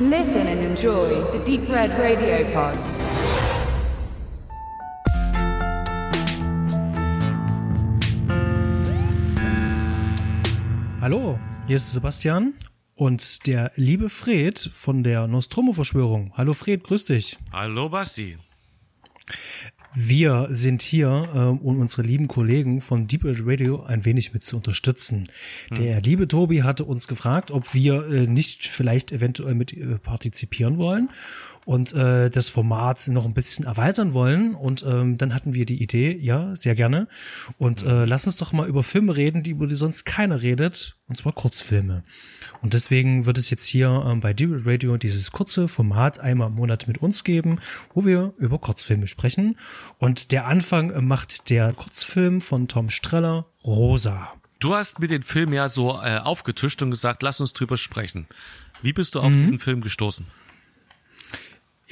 Listen and enjoy the Deep Red Radio Pod. Hallo, hier ist Sebastian und der liebe Fred von der Nostromo-Verschwörung. Hallo Fred, grüß dich. Hallo Basti. Wir sind hier, äh, um unsere lieben Kollegen von Deep Red Radio ein wenig mit zu unterstützen. Hm. Der liebe Tobi hatte uns gefragt, ob wir äh, nicht vielleicht eventuell mit äh, partizipieren wollen und äh, das Format noch ein bisschen erweitern wollen. Und ähm, dann hatten wir die Idee, ja, sehr gerne. Und äh, lass uns doch mal über Filme reden, die über die sonst keiner redet, und zwar Kurzfilme. Und deswegen wird es jetzt hier ähm, bei Deal Radio dieses kurze Format einmal im Monat mit uns geben, wo wir über Kurzfilme sprechen. Und der Anfang macht der Kurzfilm von Tom Streller, Rosa. Du hast mir den Film ja so äh, aufgetischt und gesagt, lass uns drüber sprechen. Wie bist du auf mhm. diesen Film gestoßen?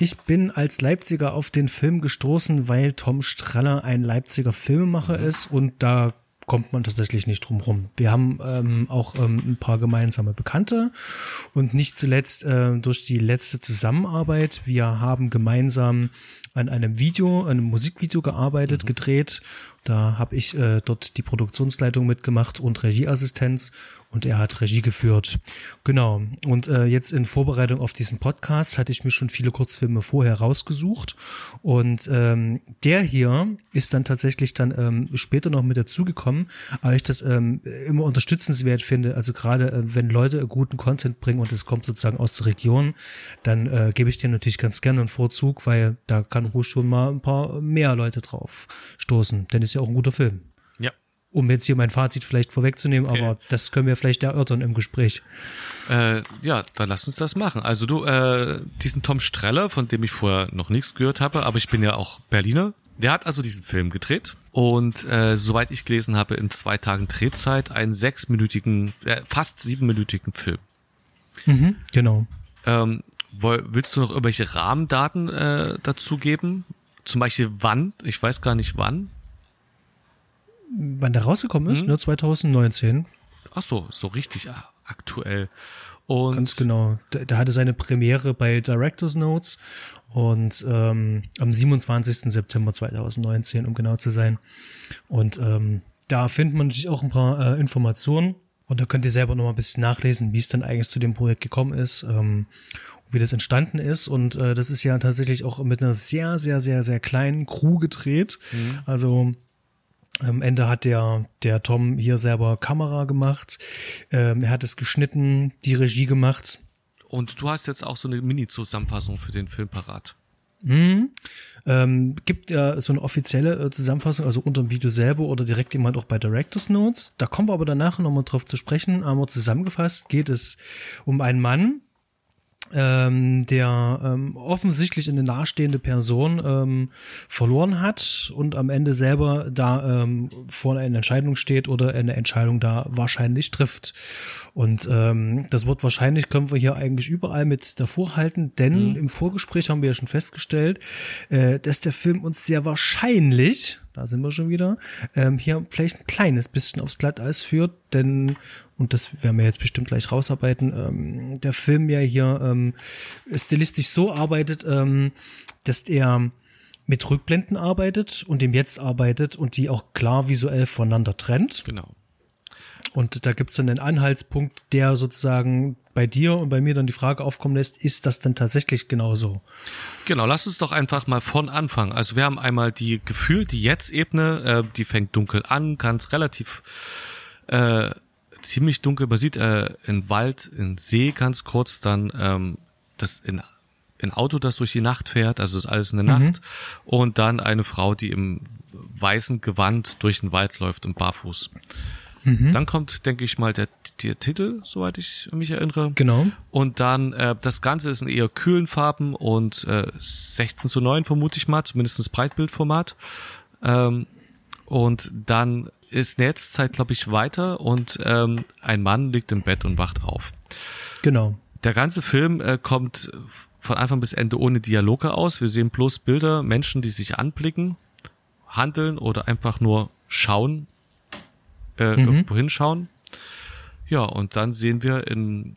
Ich bin als Leipziger auf den Film gestoßen, weil Tom Streller ein Leipziger Filmemacher ist und da kommt man tatsächlich nicht drum rum. Wir haben ähm, auch ähm, ein paar gemeinsame Bekannte und nicht zuletzt äh, durch die letzte Zusammenarbeit. Wir haben gemeinsam an einem Video, einem Musikvideo gearbeitet, mhm. gedreht. Da habe ich äh, dort die Produktionsleitung mitgemacht und Regieassistenz und er hat Regie geführt. Genau. Und äh, jetzt in Vorbereitung auf diesen Podcast hatte ich mir schon viele Kurzfilme vorher rausgesucht. Und ähm, der hier ist dann tatsächlich dann ähm, später noch mit dazugekommen, aber ich das ähm, immer unterstützenswert finde. Also gerade äh, wenn Leute guten Content bringen und es kommt sozusagen aus der Region, dann äh, gebe ich dir natürlich ganz gerne einen Vorzug, weil da kann ruhig schon mal ein paar mehr Leute drauf stoßen. Denn es ist ja auch ein guter Film um jetzt hier mein Fazit vielleicht vorwegzunehmen, okay. aber das können wir vielleicht erörtern im Gespräch. Äh, ja, dann lass uns das machen. Also du, äh, diesen Tom Streller, von dem ich vorher noch nichts gehört habe, aber ich bin ja auch Berliner, der hat also diesen Film gedreht und äh, soweit ich gelesen habe, in zwei Tagen Drehzeit einen sechsminütigen, äh, fast siebenminütigen Film. Mhm, genau. Ähm, willst du noch irgendwelche Rahmendaten äh, dazu geben? Zum Beispiel wann? Ich weiß gar nicht wann wann der rausgekommen ist, mhm. ne, 2019. Ach so, so richtig aktuell. Und Ganz genau. Der, der hatte seine Premiere bei Directors Notes und ähm, am 27. September 2019, um genau zu sein. Und ähm, da findet man natürlich auch ein paar äh, Informationen und da könnt ihr selber noch mal ein bisschen nachlesen, wie es dann eigentlich zu dem Projekt gekommen ist, ähm, wie das entstanden ist. Und äh, das ist ja tatsächlich auch mit einer sehr, sehr, sehr, sehr kleinen Crew gedreht. Mhm. Also am Ende hat der, der Tom hier selber Kamera gemacht. Ähm, er hat es geschnitten, die Regie gemacht. Und du hast jetzt auch so eine Mini-Zusammenfassung für den Film parat. Mhm. Ähm, gibt ja so eine offizielle äh, Zusammenfassung, also unter dem Video selber oder direkt jemand auch bei Directors Notes. Da kommen wir aber danach nochmal drauf zu sprechen. Aber zusammengefasst geht es um einen Mann, ähm, der ähm, offensichtlich eine nahestehende Person ähm, verloren hat und am Ende selber da ähm, vor einer Entscheidung steht oder eine Entscheidung da wahrscheinlich trifft. Und ähm, das Wort wahrscheinlich können wir hier eigentlich überall mit davor halten, denn mhm. im Vorgespräch haben wir ja schon festgestellt, äh, dass der Film uns sehr wahrscheinlich da sind wir schon wieder, ähm, hier vielleicht ein kleines bisschen aufs Glatteis führt, denn, und das werden wir jetzt bestimmt gleich rausarbeiten, ähm, der Film ja hier ähm, stilistisch so arbeitet, ähm, dass er mit Rückblenden arbeitet und dem Jetzt arbeitet und die auch klar visuell voneinander trennt. Genau. Und da gibt's dann einen Anhaltspunkt, der sozusagen bei dir und bei mir dann die Frage aufkommen lässt, ist das denn tatsächlich genauso? Genau, lass uns doch einfach mal von Anfang. Also wir haben einmal die Gefühl, die Jetzt-Ebene, äh, die fängt dunkel an, ganz relativ äh, ziemlich dunkel. Man sieht äh, in Wald, in See ganz kurz, dann ähm, das in ein Auto, das durch die Nacht fährt, also ist alles in der mhm. Nacht, und dann eine Frau, die im weißen Gewand durch den Wald läuft und barfuß. Mhm. Dann kommt, denke ich mal, der, der Titel, soweit ich mich erinnere. Genau. Und dann, äh, das Ganze ist in eher kühlen Farben und äh, 16 zu 9 vermute ich mal, zumindest Breitbildformat. Ähm, und dann ist Netzzeit, glaube ich, weiter und ähm, ein Mann liegt im Bett und wacht auf. Genau. Der ganze Film äh, kommt von Anfang bis Ende ohne Dialoge aus. Wir sehen bloß Bilder, Menschen, die sich anblicken, handeln oder einfach nur schauen äh, mhm. irgendwo hinschauen. Ja, und dann sehen wir in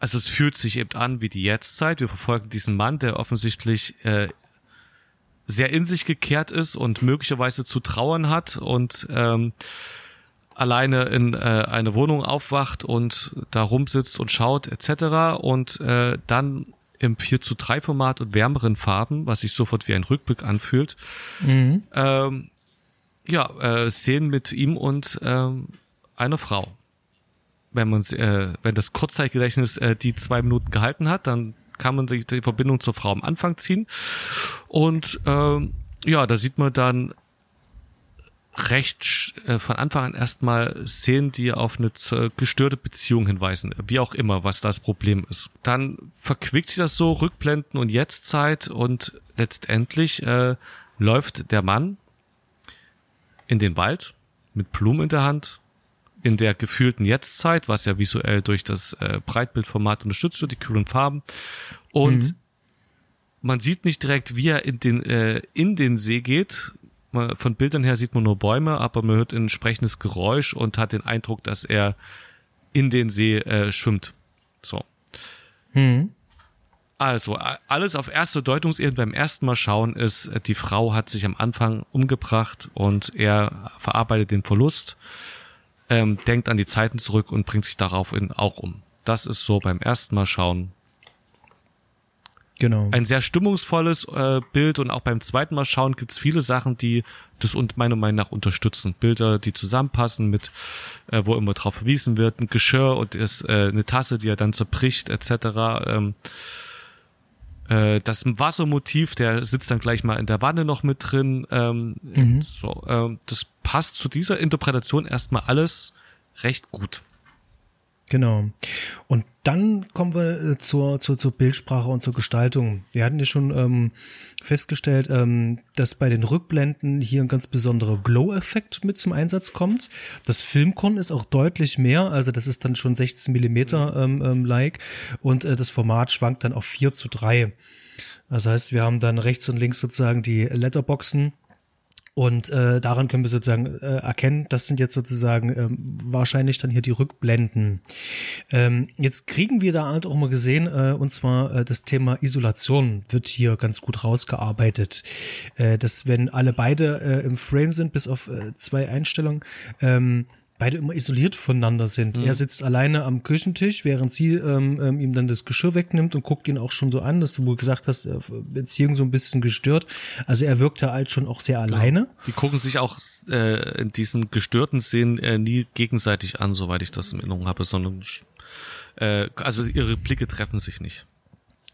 also es fühlt sich eben an wie die Jetztzeit. Wir verfolgen diesen Mann, der offensichtlich äh, sehr in sich gekehrt ist und möglicherweise zu trauern hat und ähm, alleine in äh, eine Wohnung aufwacht und da rumsitzt und schaut etc. Und äh, dann im 4 zu 3 Format und wärmeren Farben, was sich sofort wie ein Rückblick anfühlt, mhm. ähm, ja, äh, Szenen mit ihm und ähm, einer Frau. Wenn man äh, wenn das Kurzzeitgedächtnis äh, die zwei Minuten gehalten hat, dann kann man die, die Verbindung zur Frau am Anfang ziehen. Und ähm, ja, da sieht man dann recht äh, von Anfang an erstmal Szenen, die auf eine gestörte Beziehung hinweisen, wie auch immer, was das Problem ist. Dann verquickt sich das so, Rückblenden und Jetztzeit und letztendlich äh, läuft der Mann in den Wald mit Blumen in der Hand, in der gefühlten Jetztzeit, was ja visuell durch das äh, Breitbildformat unterstützt wird, die kühlen Farben. Und mhm. man sieht nicht direkt, wie er in den, äh, in den See geht, von Bildern her sieht man nur Bäume, aber man hört ein entsprechendes Geräusch und hat den Eindruck, dass er in den See äh, schwimmt. So. Hm. Also, alles auf erste Deutungsebene beim ersten Mal schauen ist, äh, die Frau hat sich am Anfang umgebracht und er verarbeitet den Verlust, ähm, denkt an die Zeiten zurück und bringt sich daraufhin auch um. Das ist so beim ersten Mal schauen Genau. Ein sehr stimmungsvolles äh, Bild und auch beim zweiten Mal schauen gibt's viele Sachen, die das und meiner Meinung nach unterstützen. Bilder, die zusammenpassen mit, äh, wo immer drauf verwiesen wird, ein Geschirr und ist äh, eine Tasse, die er dann zerbricht, etc. Ähm, äh, das Wassermotiv, der sitzt dann gleich mal in der Wanne noch mit drin. Ähm, mhm. so, äh, das passt zu dieser Interpretation erstmal alles recht gut. Genau. Und dann kommen wir äh, zur, zur, zur Bildsprache und zur Gestaltung. Wir hatten ja schon ähm, festgestellt, ähm, dass bei den Rückblenden hier ein ganz besonderer Glow-Effekt mit zum Einsatz kommt. Das Filmkorn ist auch deutlich mehr, also das ist dann schon 16 Millimeter ähm, ähm, like und äh, das Format schwankt dann auf 4 zu 3. Das heißt, wir haben dann rechts und links sozusagen die Letterboxen und äh, daran können wir sozusagen äh, erkennen, das sind jetzt sozusagen ähm, wahrscheinlich dann hier die Rückblenden. Ähm, jetzt kriegen wir da halt auch mal gesehen, äh, und zwar äh, das Thema Isolation wird hier ganz gut rausgearbeitet. Äh, dass wenn alle beide äh, im Frame sind, bis auf äh, zwei Einstellungen, ähm, beide immer isoliert voneinander sind. Mhm. Er sitzt alleine am Küchentisch, während sie ähm, ähm, ihm dann das Geschirr wegnimmt und guckt ihn auch schon so an, dass du wohl gesagt hast, äh, Beziehung so ein bisschen gestört. Also er wirkt da halt schon auch sehr alleine. Ja. Die gucken sich auch äh, in diesen gestörten Szenen äh, nie gegenseitig an, soweit ich das in Erinnerung habe, sondern äh, also ihre Blicke treffen sich nicht.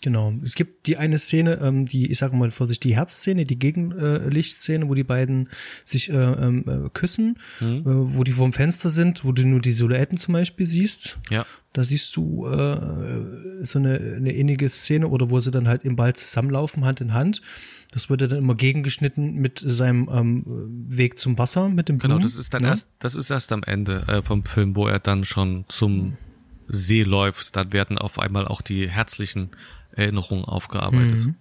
Genau. Es gibt die eine Szene, ähm, die, ich sage mal vor sich, die Herzszene, die Gegenlichtszene, wo die beiden sich äh, ähm, äh, küssen, mhm. äh, wo die vorm Fenster sind, wo du nur die Silhouetten zum Beispiel siehst. Ja. Da siehst du äh, so eine, eine innige Szene oder wo sie dann halt im Wald zusammenlaufen, Hand in Hand. Das wurde dann immer gegengeschnitten mit seinem ähm, Weg zum Wasser, mit dem Blumen. Genau, das ist dann ja? erst, das ist erst am Ende äh, vom Film, wo er dann schon zum See läuft. Dann werden auf einmal auch die herzlichen Erinnerungen aufgearbeitet. Mhm.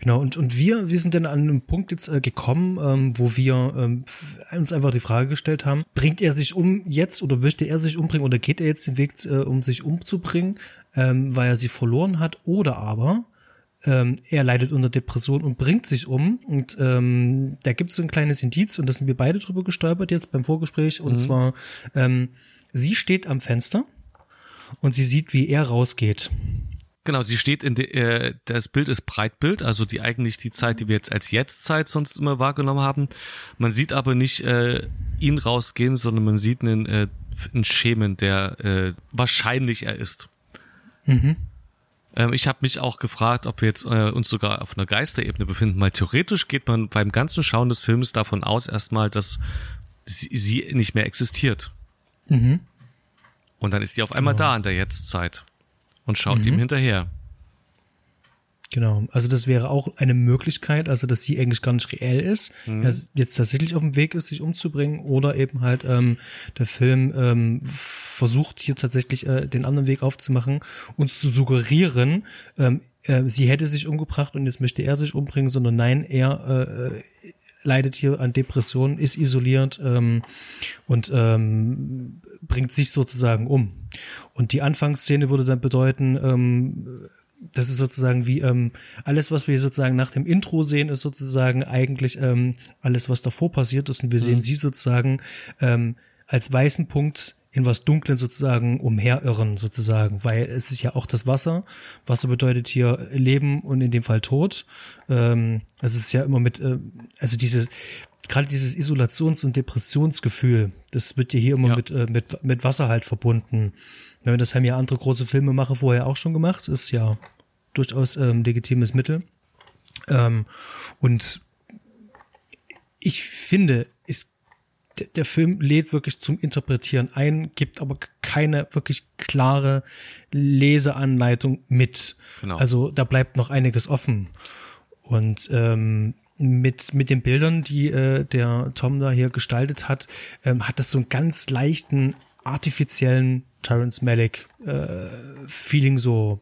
Genau, und, und wir, wir sind dann an einem Punkt jetzt äh, gekommen, ähm, wo wir ähm, uns einfach die Frage gestellt haben, bringt er sich um jetzt oder möchte er sich umbringen oder geht er jetzt den Weg, äh, um sich umzubringen, ähm, weil er sie verloren hat oder aber ähm, er leidet unter Depression und bringt sich um und ähm, da gibt es so ein kleines Indiz und da sind wir beide drüber gestolpert jetzt beim Vorgespräch und mhm. zwar ähm, sie steht am Fenster und sie sieht, wie er rausgeht Genau, sie steht in de, äh, das Bild ist Breitbild, also die eigentlich die Zeit, die wir jetzt als Jetztzeit sonst immer wahrgenommen haben. Man sieht aber nicht äh, ihn rausgehen, sondern man sieht einen, äh, einen Schemen, der äh, wahrscheinlich er ist. Mhm. Ähm, ich habe mich auch gefragt, ob wir jetzt äh, uns sogar auf einer Geisterebene befinden, weil theoretisch geht man beim ganzen Schauen des Films davon aus erstmal, dass sie, sie nicht mehr existiert. Mhm. Und dann ist sie auf einmal genau. da in der Jetztzeit und schaut mhm. ihm hinterher. Genau, also das wäre auch eine Möglichkeit, also dass die eigentlich gar nicht reell ist, mhm. er jetzt tatsächlich auf dem Weg ist, sich umzubringen, oder eben halt ähm, der Film ähm, versucht hier tatsächlich äh, den anderen Weg aufzumachen, uns zu suggerieren, ähm, äh, sie hätte sich umgebracht und jetzt möchte er sich umbringen, sondern nein, er äh, leidet hier an Depressionen, ist isoliert ähm, und ähm, bringt sich sozusagen um. Und die Anfangsszene würde dann bedeuten, ähm, das ist sozusagen wie ähm, alles, was wir sozusagen nach dem Intro sehen, ist sozusagen eigentlich ähm, alles, was davor passiert ist. Und wir sehen sie sozusagen ähm, als weißen Punkt in was Dunklen sozusagen umherirren, sozusagen, weil es ist ja auch das Wasser. Wasser bedeutet hier Leben und in dem Fall Tod. Ähm, es ist ja immer mit, äh, also diese, gerade dieses Isolations- und Depressionsgefühl, das wird ja hier immer Ja. mit, äh, mit, mit Wasser halt verbunden. Ja, das haben ja andere große Filmemacher vorher auch schon gemacht. Ist ja durchaus ähm, legitimes Mittel. Ähm, und ich finde, es, der, der Film lädt wirklich zum Interpretieren ein, gibt aber keine wirklich klare Leseanleitung mit. Genau. Also da bleibt noch einiges offen. Und ähm, mit, mit den Bildern, die äh, der Tom da hier gestaltet hat, ähm, hat das so einen ganz leichten, artifiziellen Terrence Malick äh, Feeling so.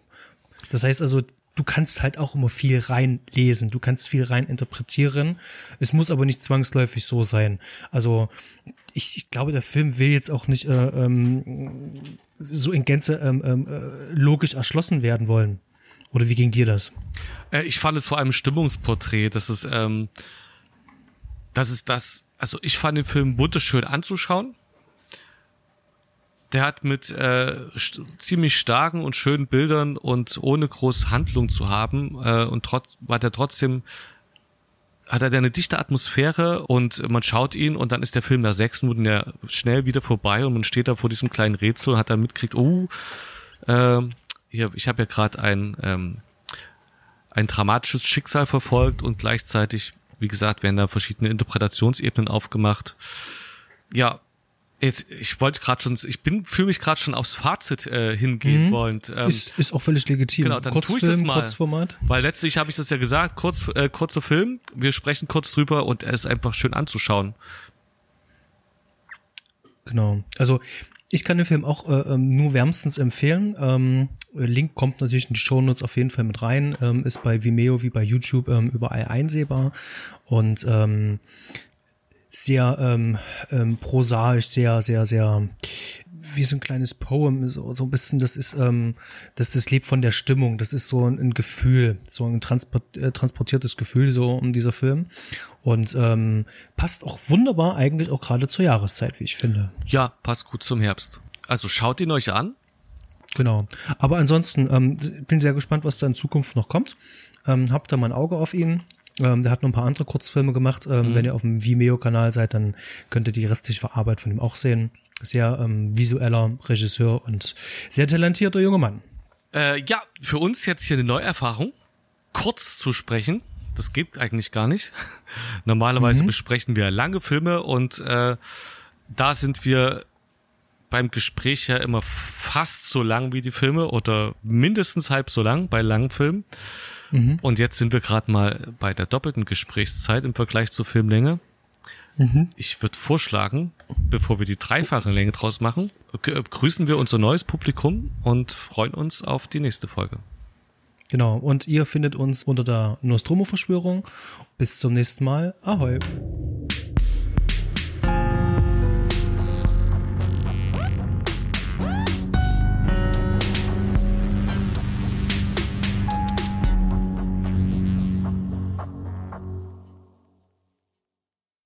Das heißt also, du kannst halt auch immer viel reinlesen, du kannst viel rein interpretieren. Es muss aber nicht zwangsläufig so sein. Also ich, ich glaube, der Film will jetzt auch nicht äh, ähm, so in Gänze ähm, ähm, äh, logisch erschlossen werden wollen. Oder wie ging dir das? Äh, ich fand es vor allem Stimmungsporträt. Das ist, ähm, das ist das, also ich fand den Film wunderschön anzuschauen. Der hat mit äh, st ziemlich starken und schönen Bildern und ohne große Handlung zu haben äh, und trotz hat er trotzdem hat er eine dichte Atmosphäre und man schaut ihn und dann ist der Film nach sechs Minuten ja schnell wieder vorbei und man steht da vor diesem kleinen Rätsel und hat dann mitkriegt, oh, ähm, hier, ich habe ja gerade ein ähm, ein dramatisches Schicksal verfolgt und gleichzeitig, wie gesagt, werden da verschiedene Interpretationsebenen aufgemacht. Ja, jetzt, ich wollte gerade schon, ich bin, fühle mich gerade schon aufs Fazit äh, hingehen Mhm. wollend. Ähm, ist, ist auch völlig legitim. genau, dann tue ich das Kurzfilm, mal. Kurzformat. weil letztlich habe ich das ja gesagt, kurz, äh, kurzer Film, wir sprechen kurz drüber und er ist einfach schön anzuschauen. Genau. Also ich kann den Film auch äh, ähm, nur wärmstens empfehlen. Ähm, Link kommt natürlich in die Shownotes auf jeden Fall mit rein. Ähm, ist bei Vimeo wie bei YouTube ähm, überall einsehbar. Und ähm, sehr ähm, ähm, prosaisch, sehr, sehr, sehr wie so ein kleines Poem, so, so ein bisschen, das ist, ähm, das, das lebt von der Stimmung, das ist so ein, ein Gefühl, so ein transport, äh, transportiertes Gefühl, so um dieser Film. Und ähm, passt auch wunderbar eigentlich auch gerade zur Jahreszeit, wie ich finde. Ja, passt gut zum Herbst. Also schaut ihn euch an. Genau. Aber ansonsten ähm, bin sehr gespannt, was da in Zukunft noch kommt. Ähm, habt da mal ein Auge auf ihn. Ähm, der hat noch ein paar andere Kurzfilme gemacht. Ähm, Wenn ihr auf dem Vimeo-Kanal seid, dann könnt ihr die restliche Arbeit von ihm auch sehen. Sehr ähm, visueller Regisseur und sehr talentierter junger Mann. Äh, ja, für uns jetzt hier eine Neuerfahrung. Kurz zu sprechen, das geht eigentlich gar nicht. Normalerweise besprechen wir lange Filme und äh, da sind wir beim Gespräch ja immer fast so lang wie die Filme oder mindestens halb so lang bei langen Filmen. Und jetzt sind wir gerade mal bei der doppelten Gesprächszeit im Vergleich zur Filmlänge. Ich würde vorschlagen, bevor wir die dreifache Länge draus machen, g- grüßen wir unser neues Publikum und freuen uns auf die nächste Folge. Genau. Und ihr findet uns unter der Nostromo-Verschwörung. Bis zum nächsten Mal. Ahoi.